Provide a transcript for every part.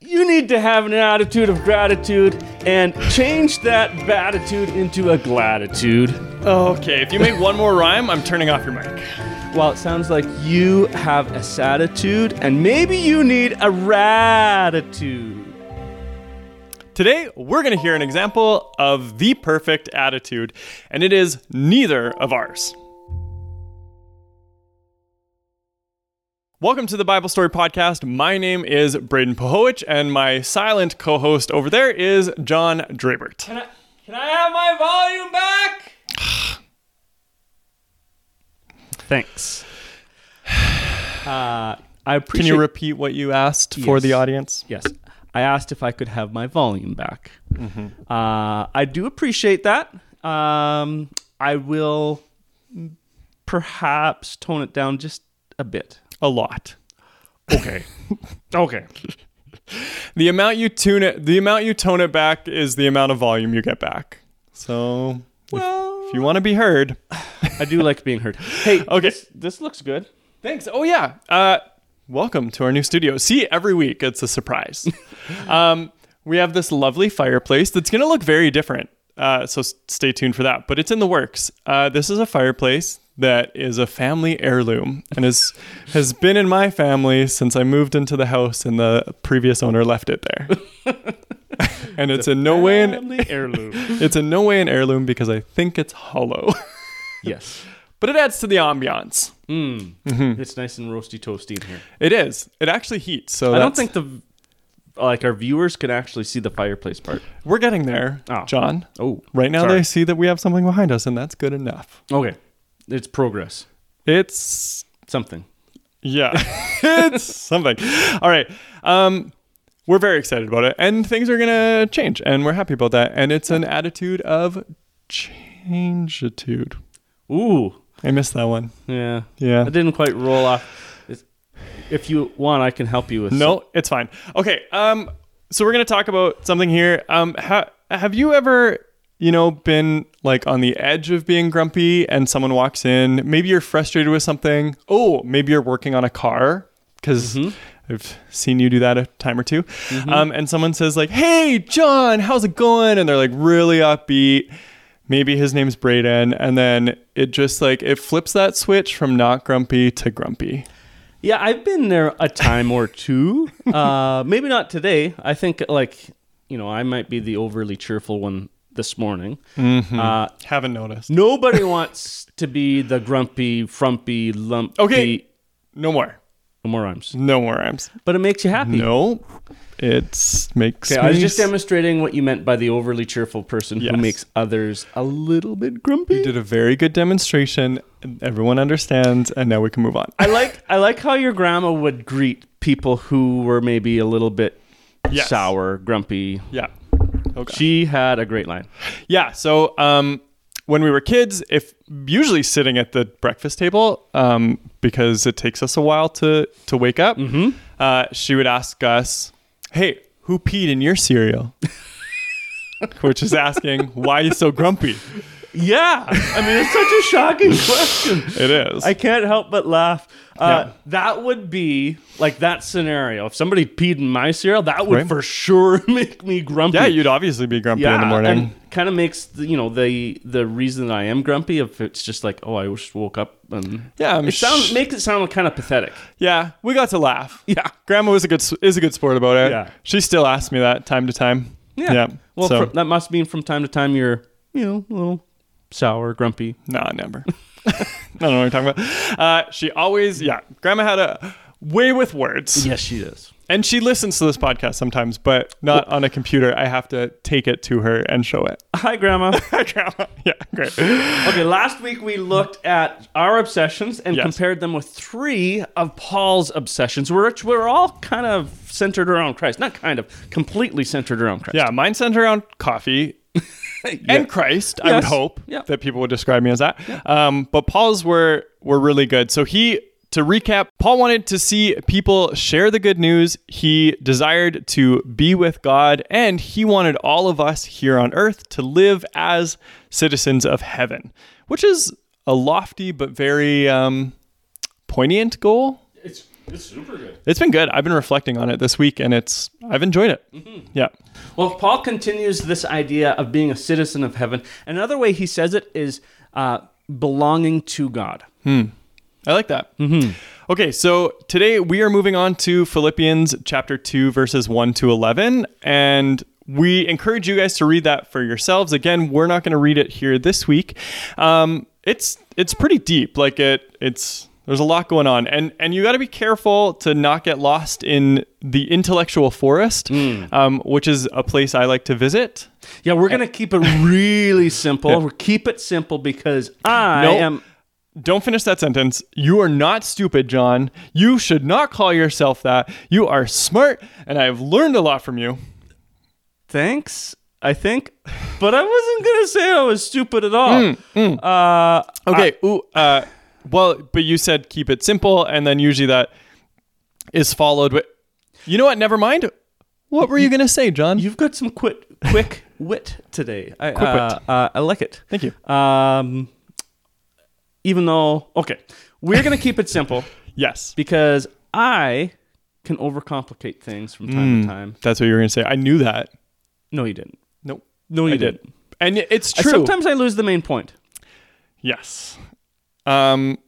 You need to have an attitude of gratitude and change that batitude into a gratitude. Okay, if you make one more rhyme, I'm turning off your mic. Well, it sounds like you have a attitude and maybe you need a ratitude. Today, we're going to hear an example of the perfect attitude, and it is neither of ours. Welcome to the Bible Story Podcast. My name is Braden Pohowich, and my silent co host over there is John Drabert. Can I, can I have my volume back? Thanks. Uh, I appreciate. Can you repeat what you asked for Yes. the audience? Yes. I asked if I could have my volume back. Uh, I do appreciate that. Um, I will perhaps tone it down just a bit. A lot. Okay. okay. The amount you tune it, the amount you tone it back is the amount of volume you get back. So, Well, if you want to be heard, I do like being heard. Hey, Okay. this, this looks good. Thanks. Oh yeah. Uh, welcome to our new studio. See, every week it's a surprise. um, we have this lovely fireplace that's going to look very different. Uh, so stay tuned for that. But it's in the works. Uh, this is a fireplace that is a family heirloom and is has been in my family since I moved into the house and the previous owner left it there. and it's in no way an heirloom. it's in no way an heirloom because I think it's hollow. yes. but it adds to the ambiance. Mm. Mm-hmm. It's nice and roasty toasty in here. It is. It actually heats. So I don't think the like our viewers can actually see the fireplace part. We're getting there, Oh. John. Oh, Right now, sorry. they see that we have something behind us, and that's good enough. okay. It's progress. It's Something. yeah, it's something. All right, um, we're very excited about it, and things are gonna change, and we're happy about that. And it's an attitude of changeitude. Ooh. I missed that one. Yeah. Yeah. I didn't quite roll off. It's- If you want, I can help you with. No, it's fine. Okay. Um, so we're gonna talk about something here. Um, ha- have you ever, you know, been like on the edge of being grumpy, and someone walks in? Maybe you're frustrated with something. Oh, maybe you're working on a car because I've seen you do that a time or 2 Um, and someone says like, "Hey, John, how's it going?" And they're like really upbeat. Maybe his name's Braden, and then it just like it flips that switch from not grumpy to grumpy. Yeah, I've been there a time or two. Uh, maybe not today. I think like you know I might be the overly cheerful one this morning. Mm-hmm. Uh, Haven't noticed. nobody wants to be the grumpy, frumpy, lumpy. Okay. No more. No more rhymes. No more rhymes. But it makes you happy. No, it makes. Okay, I was just s- demonstrating what you meant by the overly cheerful person Yes. who makes others a little bit grumpy. You did a very good demonstration. Everyone understands, and now we can move on. I like I like how your grandma would greet people who were maybe a little bit Yes. sour, grumpy. Yeah. Okay. She had a great line. Yeah. So, um, when we were kids, if usually sitting at the breakfast table, um, because it takes us a while to to wake up, uh, she would ask us, "Hey, who peed in your cereal?" Which is asking why are you so grumpy. Yeah, I mean it's such a shocking question. It is. I can't help but laugh. Uh, Yeah. That would be like that scenario. If somebody peed in my cereal, that would Right. for sure make me grumpy. yeah, you'd obviously be grumpy yeah, in the morning. and kind of makes the, you know the the reason that I am grumpy if it's just like oh I just woke up and Yeah, I'm it sounds sh- makes it sound kind of pathetic. Yeah, we got to laugh. Yeah. Grandma was a good is a good sport about it. Yeah. She still asks me that time to time. Yeah. Well, so that must mean from time to time you're you know a little sour, grumpy. nah, never. I don't know what you're talking about. Uh, she always yeah. Grandma had a way with words, Yes, she is. and she listens to this podcast sometimes, but not on a computer. I have to take it to her and show it. Hi, Grandma. Hi, Grandma, yeah, great. okay, last week we looked at our obsessions and Yes. compared them with three of Paul's obsessions, which were all kind of centered around Christ. Not kind of, completely centered around Christ. Yeah, mine centered around coffee and Christ. I would hope Yeah. that people would describe me as that. Um, but Paul's were were really good. So he, to recap, Paul wanted to see people share the good news. He desired to be with God, and he wanted all of us here on earth to live as citizens of heaven, which is a lofty but very um, poignant goal. It's super good. It's been good. I've been reflecting on it this week, and it's I've enjoyed it. Mm-hmm. Yeah. Well, Paul continues this idea of being a citizen of heaven. Another way he says it is uh, belonging to God. I like that. Mm-hmm. Okay, so today we are moving on to Philippians chapter 2, verses 1 to 11. And we encourage you guys to read that for yourselves. Again, we're not going to read it here this week. Um, it's it's pretty deep. Like it it's there's a lot going on, and and you got to be careful to not get lost in the intellectual forest, um, which is a place I like to visit. Yeah, we're going to keep it really simple. We'll keep it simple because I Nope. am. Don't finish that sentence. You are not stupid, John. You should not call yourself that. You are smart, and I have learned a lot from you. Thanks, I think. But I wasn't going to say I was stupid at all. Uh, Okay. ooh, uh, well, but you said keep it simple, and then usually that is followed with. You know what? Never mind. What were you going to say, John? you've got some quick, quick wit today. I, Quick wit. uh, uh, I like it. Thank you. Um, even though, okay, we're going to keep it simple Yes. because I can overcomplicate things from time to time. That's what you were going to say. I knew that. No, you didn't. Nope. No, you I did. didn't. And it's I- true. Sometimes I lose the main point. Yes. Um,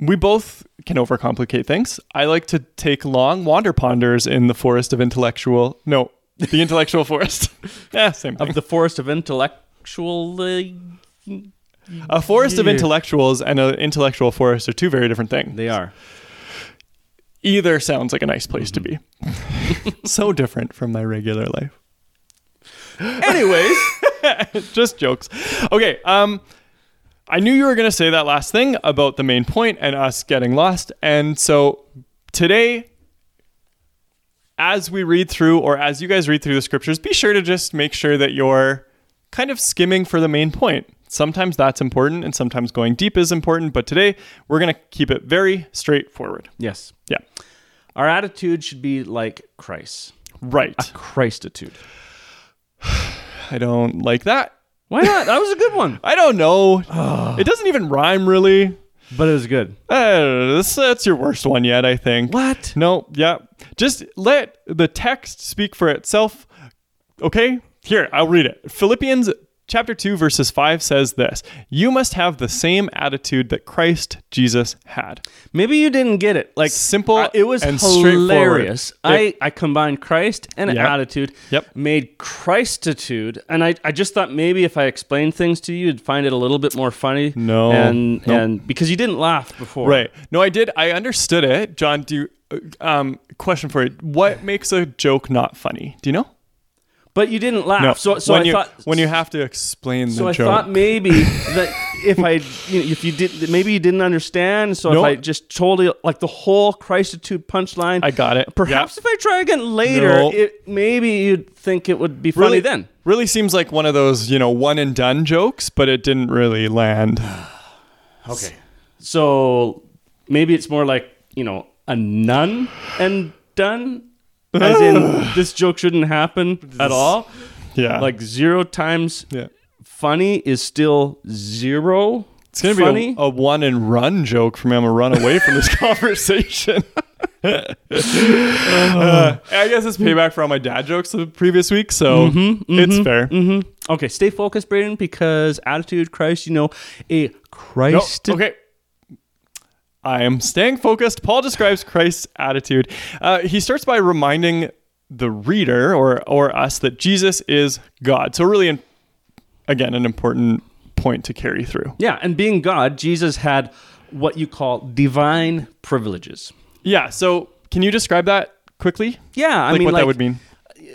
we both can overcomplicate things. I like to take long wander ponders in the forest of intellectual. No, the intellectual forest. yeah, same thing. Of the forest of intellectual. A forest of intellectuals and an intellectual forest are two very different things. they are. Either sounds like a nice place to be. Mm-hmm. so different from my regular life. Anyways, Just jokes. Okay. Um, I knew you were going to say that last thing about the main point and us getting lost. And so today, as we read through, or as you guys read through the scriptures, be sure to just make sure that you're kind of skimming for the main point. Sometimes that's important, and sometimes going deep is important. But today, we're going to keep it very straightforward. yes, Yeah. our attitude should be like Christ. Right. Christitude. I don't like that. Why not? That was a good one. I don't know. it doesn't even rhyme, really. But it was good. Uh, this, that's your worst one yet, I think. What? No, yeah. Just let the text speak for itself. Okay? Here, I'll read it. Philippians chapter 2 verses 5 says this. You must have the same attitude that Christ Jesus had. Maybe you didn't get it. Like Simple uh, it was hilarious. I I combined Christ and Yep. attitude. Yep. Made Christitude, and I I just thought maybe if I explained things to you, you'd find it a little bit more funny. No. and Nope. and because you didn't laugh before. Right. No, I did. I understood it. John, do you uh, um question for you. What makes a joke not funny? Do you know? But you didn't laugh. No. So so when I you thought when you have to explain the So the I joke. thought maybe that if I, you know, if you did, maybe you didn't understand. So No. if I just told you like the whole Christitude punchline, I got it. perhaps Yeah. if I try again later, No. it maybe you'd think it would be funny really then. Really seems like one of those, you know, one and done jokes, but it didn't really land. Okay. So maybe it's more like you know a none and done, as in this joke shouldn't happen at all. Yeah. Like zero times yeah. funny is still zero. It's gonna funny. be a, a one and run joke for me. I'm gonna run away from this conversation. Uh, I guess it's payback for all my dad jokes the previous week, so it's fair. hmm Okay, stay focused, Braden, because attitude, Christ, you know, a No, Christ. okay. I am staying focused. Paul describes Christ's attitude. Uh, he starts by reminding the reader or or us that Jesus is God. So really, in, again, an important point to carry through. Yeah, and being God, Jesus had what you call divine privileges. Yeah. So can you describe that quickly? Yeah, I like mean, what like, that would mean.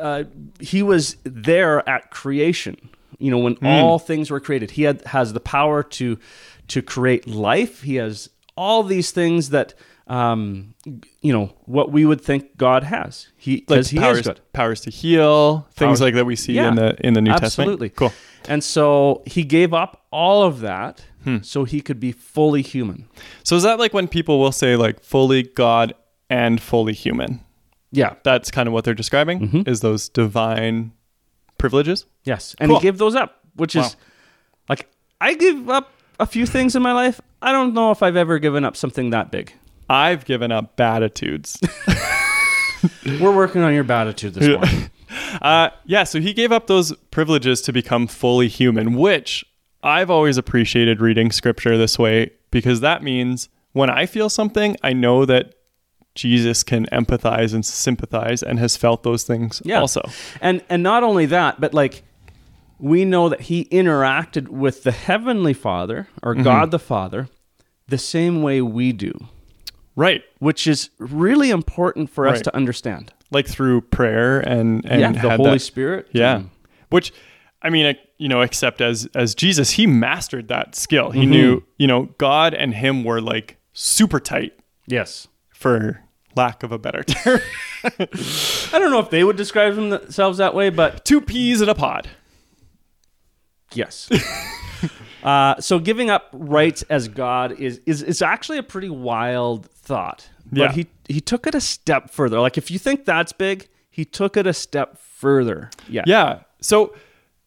uh, he was there at creation. You know, when Hmm. all things were created, he had has the power to to create life. He has all these things that um, you know what we would think God has. He Like he powers, is good. powers to heal, things Powers- like that we see Yeah, in the in the New Testament. Absolutely. Testament. Cool. And so he gave up all of that Hmm. so he could be fully human. So is that like when people will say like fully God and fully human? Yeah. That's kind of what they're describing. Mm-hmm. Is those divine privileges? Yes. And Cool. he gave those up, which Wow. is like I give up a few things in my life. I don't know if I've ever given up something that big. I've given up bad attitudes. We're working on your attitude this morning. Uh, yeah, so he gave up those privileges to become fully human, which I've always appreciated reading scripture this way because that means when I feel something, I know that Jesus can empathize and sympathize and has felt those things Yeah. also. And and not only that, but like we know that he interacted with the heavenly Father or Mm-hmm. God the Father the same way we do, Right. which is really important for us to understand. Like through prayer and, and yeah, the Holy that- Spirit. Yeah. um, Which I mean, you know, except as as Jesus, he mastered that skill. Mm-hmm. He knew, you know, God and him were like super tight yes. for lack of a better term. I don't know if they would describe themselves that way, but Two peas in a pod. Yes. uh, so giving up rights as God is is is actually a pretty wild thought. But Yeah. he he took it a step further. Like if you think that's big, he took it a step further. Yeah. Yeah. So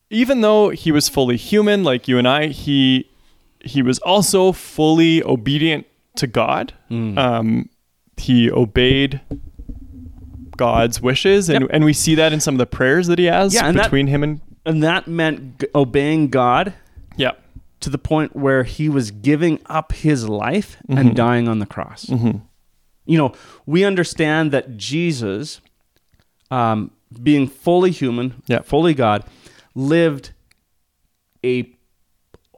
even though he was fully human like you and I, he he was also fully obedient to God. Hmm. Um, he obeyed God's wishes, and Yep. and we see that in some of the prayers that he has Yeah, and that- between him and And that meant g- obeying God yeah. to the point where he was giving up his life Mm-hmm. and dying on the cross. You know, we understand that Jesus, um, being fully human, Yeah. fully God, lived a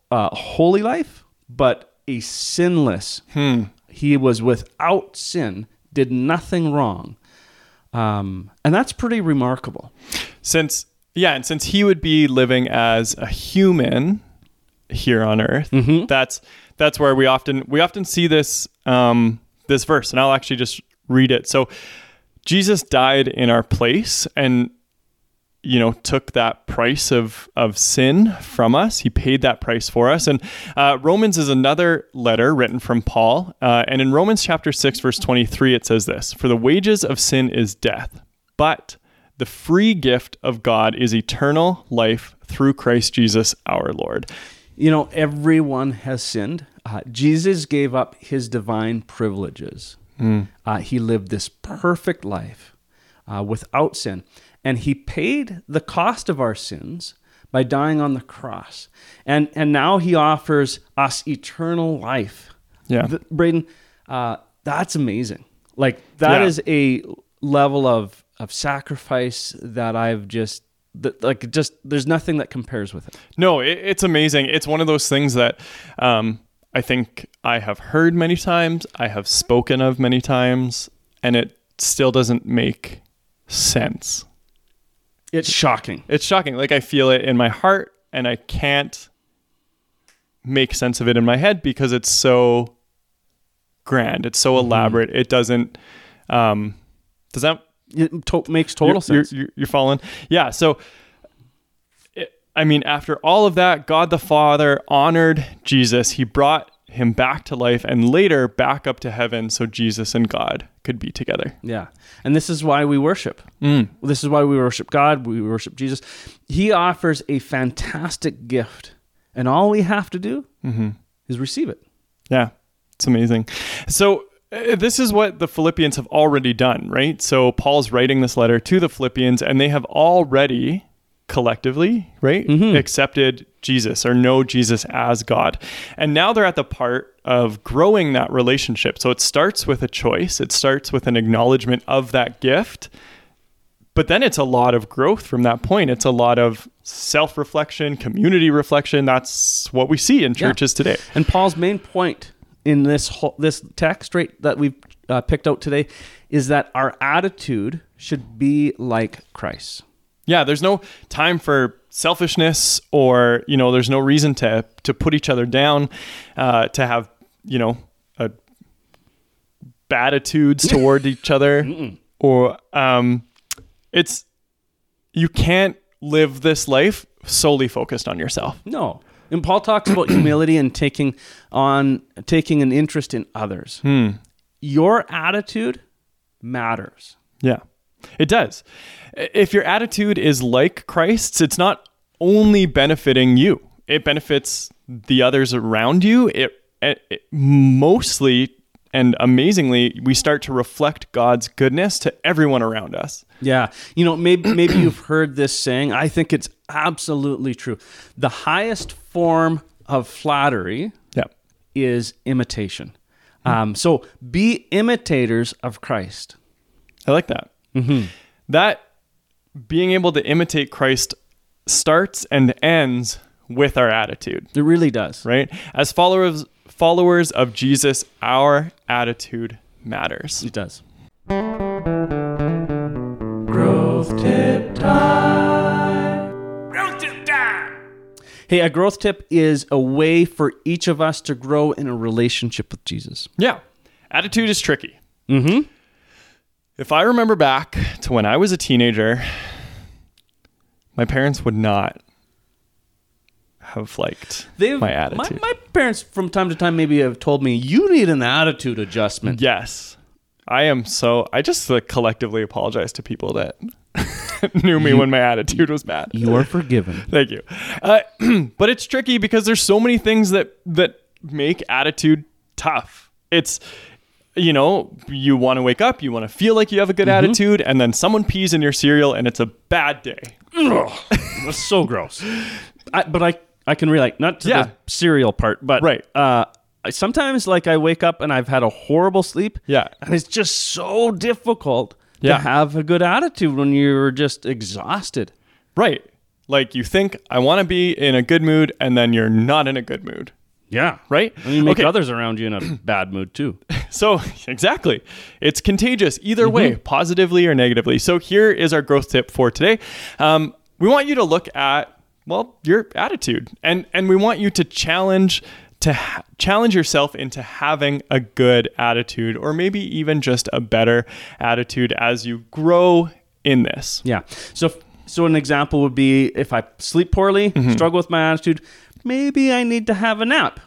uh, holy life, but a sinless. Hmm. He was without sin, did nothing wrong. Um, and that's pretty remarkable. Since yeah, and since he would be living as a human here on earth, Mm-hmm. that's that's where we often we often see this um, this verse, and I'll actually just read it. So Jesus died in our place, and you know took that price of of sin from us. He paid that price for us. And uh, Romans is another letter written from Paul, uh, and in Romans chapter six verse twenty three, it says this: "For the wages of sin is death, but the free gift of God is eternal life through Christ Jesus our Lord." You know, everyone has sinned. Uh, Jesus gave up his divine privileges. Uh, he lived this perfect life uh, without sin. And he paid the cost of our sins by dying on the cross. And, and now he offers us eternal life. Yeah. Th- Braden, uh, that's amazing. Like, that Yeah. is a level of, of sacrifice that I've just, that, like, just, there's nothing that compares with it. No, it, it's amazing. It's one of those things that um, I think I have heard many times, I have spoken of many times, and it still doesn't make sense. It's shocking. It's shocking. Like I feel it in my heart, and I can't make sense of it in my head because it's so grand. It's so elaborate. It doesn't. Um, does that It to- makes total you're, sense. You're, you're, following? Yeah. So, it, I mean, after all of that, God the Father honored Jesus. He brought him back to life and later back up to heaven so Jesus and God could be together. yeah. And this is why we worship. Mm. This is why we worship God. We worship Jesus. He offers a fantastic gift. And all we have to do mm-hmm. is receive it. Yeah, it's amazing. So, Uh, this is what the Philippians have already done, right? So, Paul's writing this letter to the Philippians, and they have already collectively, right, mm-hmm. accepted Jesus or know Jesus as God. And now they're at the part of growing that relationship. So, it starts with a choice, it starts with an acknowledgement of that gift. But then it's a lot of growth from that point. It's a lot of self reflection, community reflection. That's what we see in churches today. And Paul's main point in this whole, this text right that we've uh, picked out today is that our attitude should be like Christ. Yeah, there's no time for selfishness or, you know, there's no reason to to put each other down, uh, to have, you know, a bad attitudes toward each other or um it's you can't live this life solely focused on yourself. No. And Paul talks about humility and taking on taking an interest in others. Hmm. Your attitude matters. Yeah, it does. If your attitude is like Christ's, it's not only benefiting you, it benefits the others around you. It, it, it mostly and amazingly, we start to reflect God's goodness to everyone around us. Yeah. You know, maybe maybe you've heard this saying. I think it's absolutely true. The highest form of flattery Yeah. is imitation. Um, so be imitators of Christ. I like that. That being able to imitate Christ starts and ends with our attitude, It really does. right? As followers followers of Jesus, our attitude matters. It does. Growth tip time. Hey, a growth tip is a way for each of us to grow in a relationship with Jesus. Yeah. Attitude is tricky. Mm-hmm. If I remember back to when I was a teenager, my parents would not have liked They've, my attitude. My, parents, from time to time, maybe have told me you need an attitude adjustment. yes. I am so I just like, collectively apologize to people that knew me when my attitude was bad. You are forgiven. Thank you. Uh, but it's tricky because there's so many things that that make attitude tough. It's you know, you want to wake up, you want to feel like you have a good attitude, and then someone pees in your cereal and it's a bad day. That's so gross. I, but I, I can relate, not to Yeah. the cereal part, but Right. Uh, sometimes, like, I wake up and I've had a horrible sleep. Yeah. And it's just so difficult Yeah. to have a good attitude when you're just exhausted. Right. Like you think I want to be in a good mood and then you're not in a good mood. Yeah. Right? And you make Okay. others around you in a bad mood too. So, exactly. It's contagious either way, positively or negatively. So, here is our growth tip for today. Um, we want you to look at, well, your attitude, and, and we want you to challenge. To ha- challenge yourself into having a good attitude, or maybe even just a better attitude as you grow in this. Yeah. So, so an example would be if I sleep poorly, Mm-hmm. struggle with my attitude, maybe I need to have a nap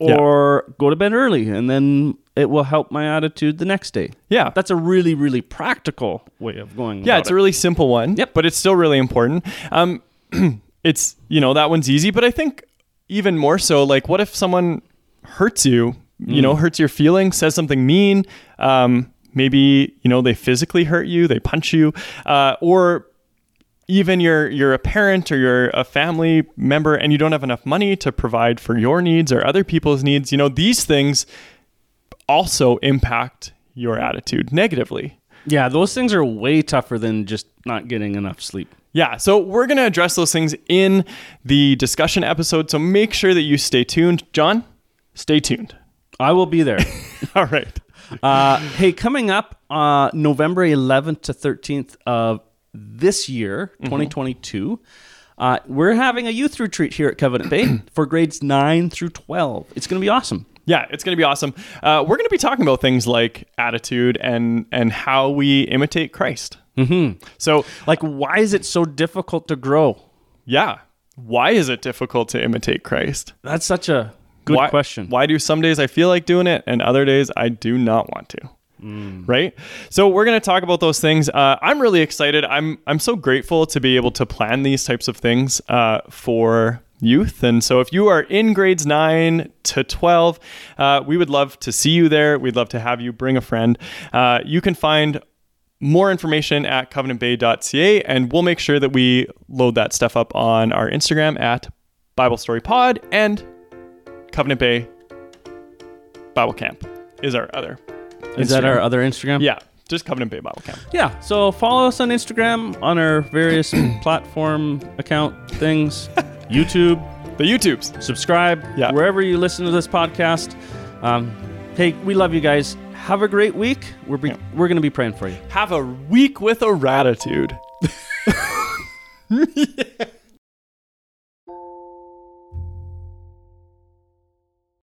Yeah. or go to bed early, and then it will help my attitude the next day. Yeah. That's a really, really practical way of going. Yeah, it's a really simple one. Yep. But it's still really important. Um, it's you know that one's easy, but I think even more so. Like, what if someone hurts you? You Mm. know, hurts your feelings, says something mean. Um, maybe you know they physically hurt you, they punch you, uh, or even you're you're a parent or you're a family member and you don't have enough money to provide for your needs or other people's needs. You know, these things also impact your attitude negatively. Yeah, those things are way tougher than just not getting enough sleep. Yeah, so we're going to address those things in the discussion episode. So make sure that you stay tuned. John, stay tuned. I will be there. All right. uh, hey, coming up uh, November 11th to 13th of this year, 2022, uh, we're having a youth retreat here at Covenant Bay for grades 9 through 12. It's going to be awesome. Yeah, it's going to be awesome. Uh, we're going to be talking about things like attitude and and how we imitate Christ. Mm-hmm. So, Like, why is it so difficult to grow? yeah, why is it difficult to imitate Christ? That's such a good why, question. Why do some days I feel like doing it and other days I do not want to? Right. So we're going to talk about those things. Uh, I'm really excited. I'm I'm so grateful to be able to plan these types of things uh, for youth. And so if you are in grades nine to 12, uh, we would love to see you there. We'd love to have you bring a friend. Uh, you can find more information at covenantbay.ca and we'll make sure that we load that stuff up on our Instagram at Bible Story Pod and Covenant Bay Bible Camp is our other. is that our other Instagram? Yeah, just Covenant Bay Bible Camp. Yeah. So follow us on Instagram on our various platform account things, YouTube. The YouTubes. subscribe Yeah. wherever you listen to this podcast. Um, hey, we love you guys. Have a great week. We're be- we're gonna be praying for you. Have a week with a ratitude. yeah.